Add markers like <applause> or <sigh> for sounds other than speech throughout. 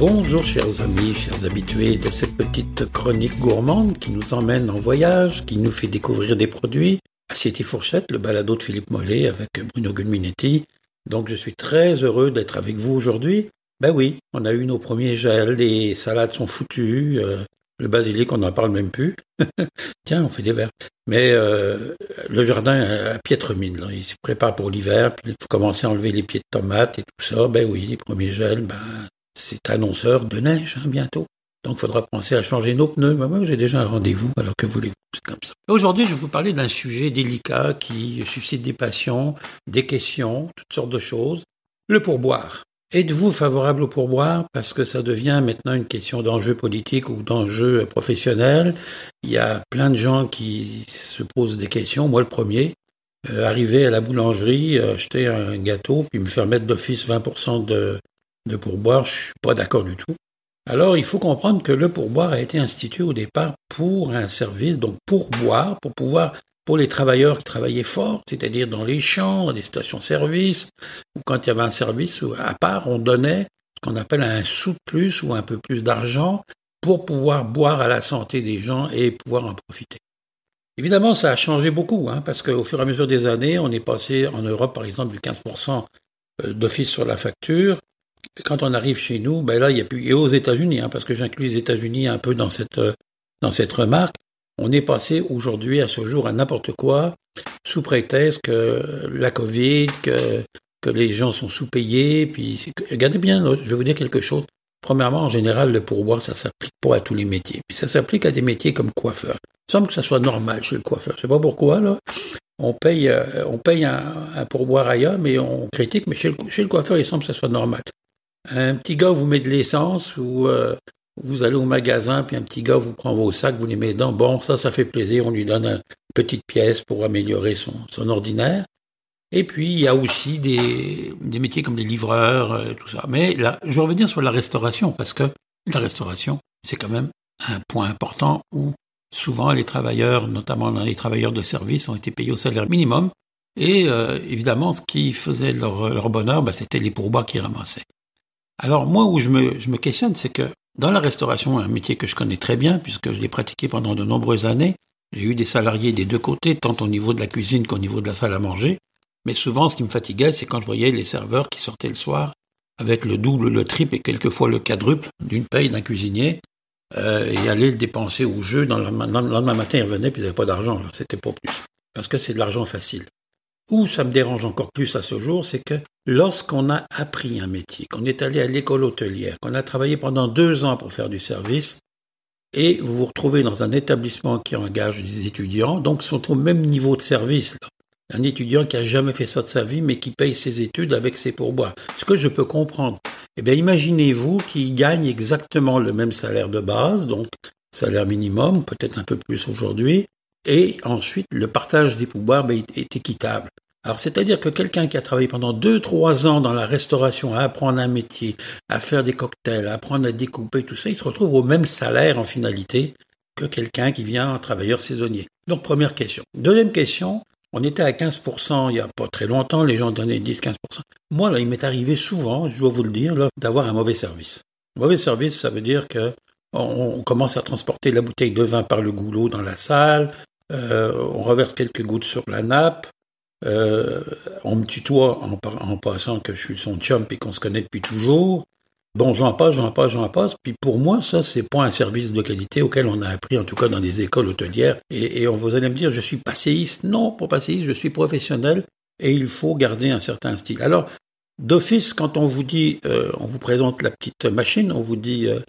Bonjour chers amis, chers habitués de cette petite chronique gourmande qui nous emmène en voyage, qui nous fait découvrir des produits. Assiette et fourchette, le balado de Philippe Mollet avec Bruno Gulminetti. Donc je suis très heureux d'être avec vous aujourd'hui. Ben oui, on a eu nos premiers gels, les salades sont foutues, euh, le basilic on n'en parle même plus. <laughs> Tiens, on fait des verres. Mais euh, le jardin a piètre mine, il se prépare pour l'hiver, puis il faut commencer à enlever les pieds de tomates et tout ça. Ben oui, les premiers gels, ben c'est annonceur de neige hein, bientôt. Donc, il faudra penser à changer nos pneus. moi, j'ai déjà un rendez-vous, alors que voulez-vous, c'est comme ça. Aujourd'hui, je vais vous parler d'un sujet délicat qui suscite des passions, des questions, toutes sortes de choses. Le pourboire. Êtes-vous favorable au pourboire? Parce que ça devient maintenant une question d'enjeu politique ou d'enjeu professionnel Il y a plein de gens qui se posent des questions. Moi, le premier, euh, arriver à la boulangerie, acheter un gâteau, puis me faire mettre d'office 20% de, de pourboire, je suis pas d'accord du tout. Alors, il faut comprendre que le pourboire a été institué au départ pour un service, donc pourboire, pour pouvoir, pour les travailleurs qui travaillaient fort, c'est-à-dire dans les champs, dans les stations-service, ou quand il y avait un service à part, on donnait ce qu'on appelle un sou de plus ou un peu plus d'argent pour pouvoir boire à la santé des gens et pouvoir en profiter. Évidemment, ça a changé beaucoup, hein, parce qu'au fur et à mesure des années, on est passé en Europe, par exemple, du 15% euh, d'office sur la facture quand on arrive chez nous, ben là, il y a plus, et aux États-Unis, hein, parce que j'inclus les États-Unis un peu dans cette, euh, dans cette remarque, on est passé aujourd'hui, à ce jour, à n'importe quoi, sous prétexte que la Covid, que, que les gens sont sous-payés, puis, regardez bien, je vais vous dire quelque chose. Premièrement, en général, le pourboire, ça s'applique pas à tous les métiers, mais ça s'applique à des métiers comme coiffeur. Il semble que ça soit normal chez le coiffeur. Je sais pas pourquoi, là. On paye, euh, on paye un, pourboire ailleurs, mais on critique, mais chez le coiffeur, il semble que ça soit normal. Un petit gars vous met de l'essence ou euh, vous allez au magasin, puis un petit gars vous prend vos sacs, vous les met dedans. Bon, ça, ça fait plaisir. On lui donne une petite pièce pour améliorer son, ordinaire. Et puis, il y a aussi des, métiers comme les livreurs, euh, tout ça. Mais là, je vais revenir sur la restauration, parce que la restauration, c'est quand même un point important où souvent les travailleurs, notamment les travailleurs de service, ont été payés au salaire minimum. Et euh, évidemment, ce qui faisait leur, bonheur, bah, c'était les pourboires qu'ils ramassaient. Alors moi, où je me, je me questionne, c'est que dans la restauration, un métier que je connais très bien, puisque je l'ai pratiqué pendant de nombreuses années, j'ai eu des salariés des deux côtés, tant au niveau de la cuisine qu'au niveau de la salle à manger, mais souvent ce qui me fatiguait, c'est quand je voyais les serveurs qui sortaient le soir avec le double, le triple et quelquefois le quadruple d'une paye d'un cuisinier, euh, et aller le dépenser au jeu. Dans le, lendemain matin, ils revenaient puis ils n'avaient pas d'argent. C'était pas plus. Parce que c'est de l'argent facile. Où ça me dérange encore plus à ce jour, c'est que lorsqu'on a appris un métier, qu'on est allé à l'école hôtelière, qu'on a travaillé pendant deux ans pour faire du service, et vous vous retrouvez dans un établissement qui engage des étudiants, donc sont au même niveau de service. Un étudiant qui a jamais fait ça de sa vie, mais qui paye ses études avec ses pourboires. Ce que je peux comprendre. Eh bien, imaginez-vous qu'il gagne exactement le même salaire de base, donc salaire minimum, peut-être un peu plus aujourd'hui, et ensuite le partage des pourboires ben, est équitable. Alors, c'est-à-dire que quelqu'un qui a travaillé pendant deux, trois ans dans la restauration, à apprendre un métier, à faire des cocktails, à apprendre à découper, tout ça, il se retrouve au même salaire en finalité que quelqu'un qui vient en travailleur saisonnier. Donc, première question. Deuxième question, on était à 15% il y a pas très longtemps, les gens donnaient 10-15%. Moi, là, il m'est arrivé souvent, je dois vous le dire, d'avoir un mauvais service. Mauvais service, ça veut dire que on commence à transporter la bouteille de vin par le goulot dans la salle, euh, on reverse quelques gouttes sur la nappe, euh, on me tutoie en, passant que je suis son chum et qu'on se connaît depuis toujours. Bon, j'en passe, j'en passe, j'en passe. Puis pour moi, ça, c'est pas un service de qualité auquel on a appris, en tout cas dans des écoles hôtelières. Et, et on vous allez me dire, je suis passéiste. Non, pas passéiste, je suis professionnel et il faut garder un certain style. Alors, d'office, quand on vous dit, euh, on vous présente la petite machine, on vous dit euh,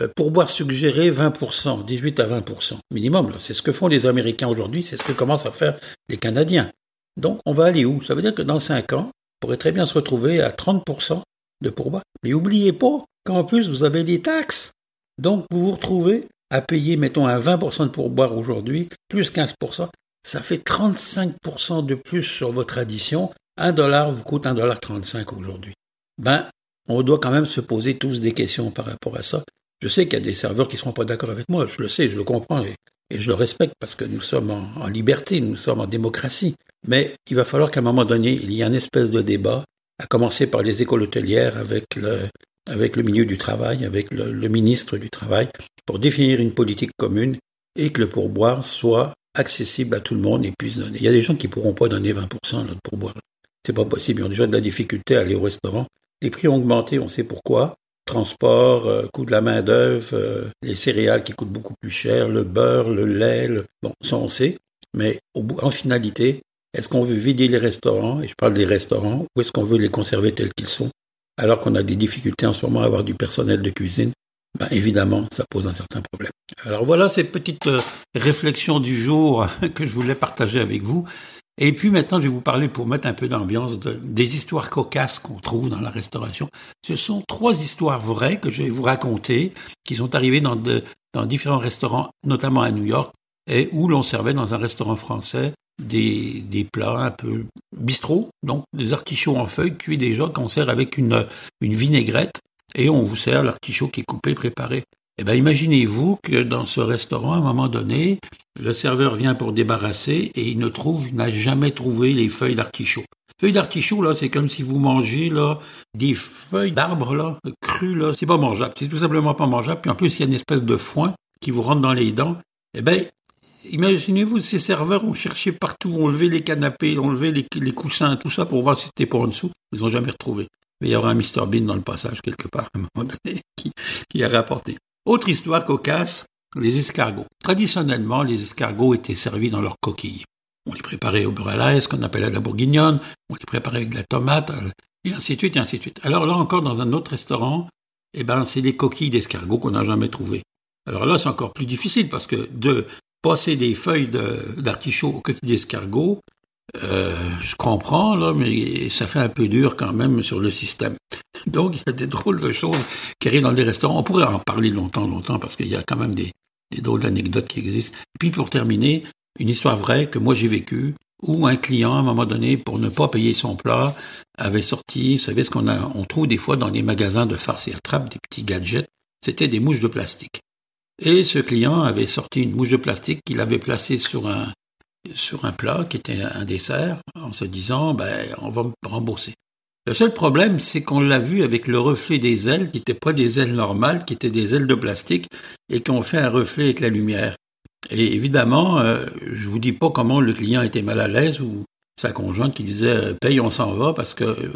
euh pourboire suggéré 20%, 18 à 20% minimum. C'est ce que font les Américains aujourd'hui, c'est ce que commencent à faire les Canadiens. Donc, on va aller où? Ça veut dire que dans 5 ans, on pourrait très bien se retrouver à 30% de pourboire. Mais n'oubliez pas qu'en plus, vous avez des taxes. Donc, vous vous retrouvez à payer, mettons, un 20% de pourboire aujourd'hui, plus 15%. Ça fait 35% de plus sur votre addition. Un dollar vous coûte un dollar 35 aujourd'hui. Ben, on doit quand même se poser tous des questions par rapport à ça. Je sais qu'il y a des serveurs qui ne seront pas d'accord avec moi, je le sais, je le comprends, et, je le respecte parce que nous sommes en liberté, nous sommes en démocratie. Mais il va falloir qu'à un moment donné, il y ait une espèce de débat, à commencer par les écoles hôtelières avec le, milieu du travail, avec le, ministre du Travail, pour définir une politique commune et que le pourboire soit accessible à tout le monde et puisse donner. Il y a des gens qui pourront pas donner 20% de pourboire. C'est pas possible. Ils ont déjà de la difficulté à aller au restaurant. Les prix ont augmenté, on sait pourquoi. Transport, euh, coût de la main d'œuvre, euh, les céréales qui coûtent beaucoup plus cher, le beurre, le lait, bon, ça on sait. Mais en finalité, est-ce qu'on veut vider les restaurants, et je parle des restaurants, ou est-ce qu'on veut les conserver tels qu'ils sont, alors qu'on a des difficultés en ce moment à avoir du personnel de cuisine ben, évidemment, ça pose un certain problème. Alors voilà ces petites euh, réflexions du jour <laughs> que je voulais partager avec vous. Et puis maintenant, je vais vous parler pour mettre un peu d'ambiance des histoires cocasses qu'on trouve dans la restauration. Ce sont trois histoires vraies que je vais vous raconter, qui sont arrivées dans, dans différents restaurants, notamment à New York, et où l'on servait dans un restaurant français des, plats un peu bistrot, donc des artichauts en feuilles cuits déjà qu'on sert avec une, vinaigrette et on vous sert l'artichaut qui est coupé, préparé. Eh bien, imaginez-vous que dans ce restaurant, à un moment donné, le serveur vient pour débarrasser et il ne trouve, il n'a jamais trouvé les feuilles d'artichaut. Feuilles d'artichaut, là, c'est comme si vous mangez, là, des feuilles d'arbre, là, crues, là. C'est pas mangeable. C'est tout simplement pas mangeable. Puis en plus, il y a une espèce de foin qui vous rentre dans les dents. Eh bien, imaginez-vous, ces serveurs ont cherché partout, ont levé les canapés, ont levé les, les coussins, tout ça pour voir si c'était pour en dessous. Ils n'ont jamais retrouvé. Mais il y aura un Mr Bean dans le passage quelque part à un moment donné <laughs> qui, a rapporté. Autre histoire cocasse, les escargots. Traditionnellement, les escargots étaient servis dans leurs coquilles. On les préparait au beurre à l'aise, qu'on appelait la bourguignonne, on les préparait avec de la tomate, et ainsi de suite, et ainsi de suite. Alors là encore, dans un autre restaurant, eh ben, c'est des coquilles d'escargots qu'on n'a jamais trouvées. Alors là, c'est encore plus difficile parce que de passer des feuilles d'artichaut aux coquilles d'escargots, euh, je comprends, là, mais ça fait un peu dur quand même sur le système. <laughs> Donc, il y a des drôles de choses qui arrivent dans des restaurants. On pourrait en parler longtemps, longtemps, parce qu'il y a quand même des, des drôles d'anecdotes qui existent. Puis, pour terminer, une histoire vraie que moi j'ai vécue, où un client, à un moment donné, pour ne pas payer son plat, avait sorti, vous savez ce qu'on on trouve des fois dans les magasins de farce et attrape, des petits gadgets, c'était des mouches de plastique. Et ce client avait sorti une mouche de plastique qu'il avait placée sur un, sur un plat qui était un dessert en se disant ben on va me rembourser. Le seul problème, c'est qu'on l'a vu avec le reflet des ailes, qui n'étaient pas des ailes normales, qui étaient des ailes de plastique, et qui ont fait un reflet avec la lumière. Et évidemment, euh, je vous dis pas comment le client était mal à l'aise ou sa conjointe qui disait paye, on s'en va parce que euh,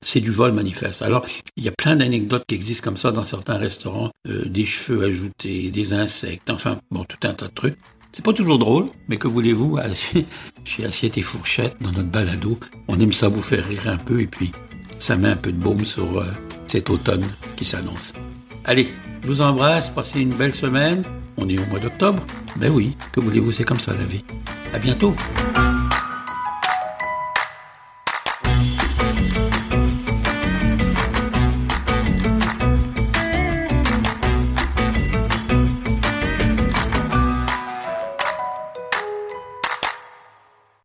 c'est du vol manifeste. Alors, il y a plein d'anecdotes qui existent comme ça dans certains restaurants, euh, des cheveux ajoutés, des insectes, enfin bon, tout un tas de trucs. C'est pas toujours drôle, mais que voulez-vous, <laughs> chez Assiette et Fourchette, dans notre balado, on aime ça vous faire rire un peu et puis ça met un peu de baume sur euh, cet automne qui s'annonce. Allez, je vous embrasse, passez une belle semaine. On est au mois d'octobre. Ben oui, que voulez-vous, c'est comme ça la vie. À bientôt.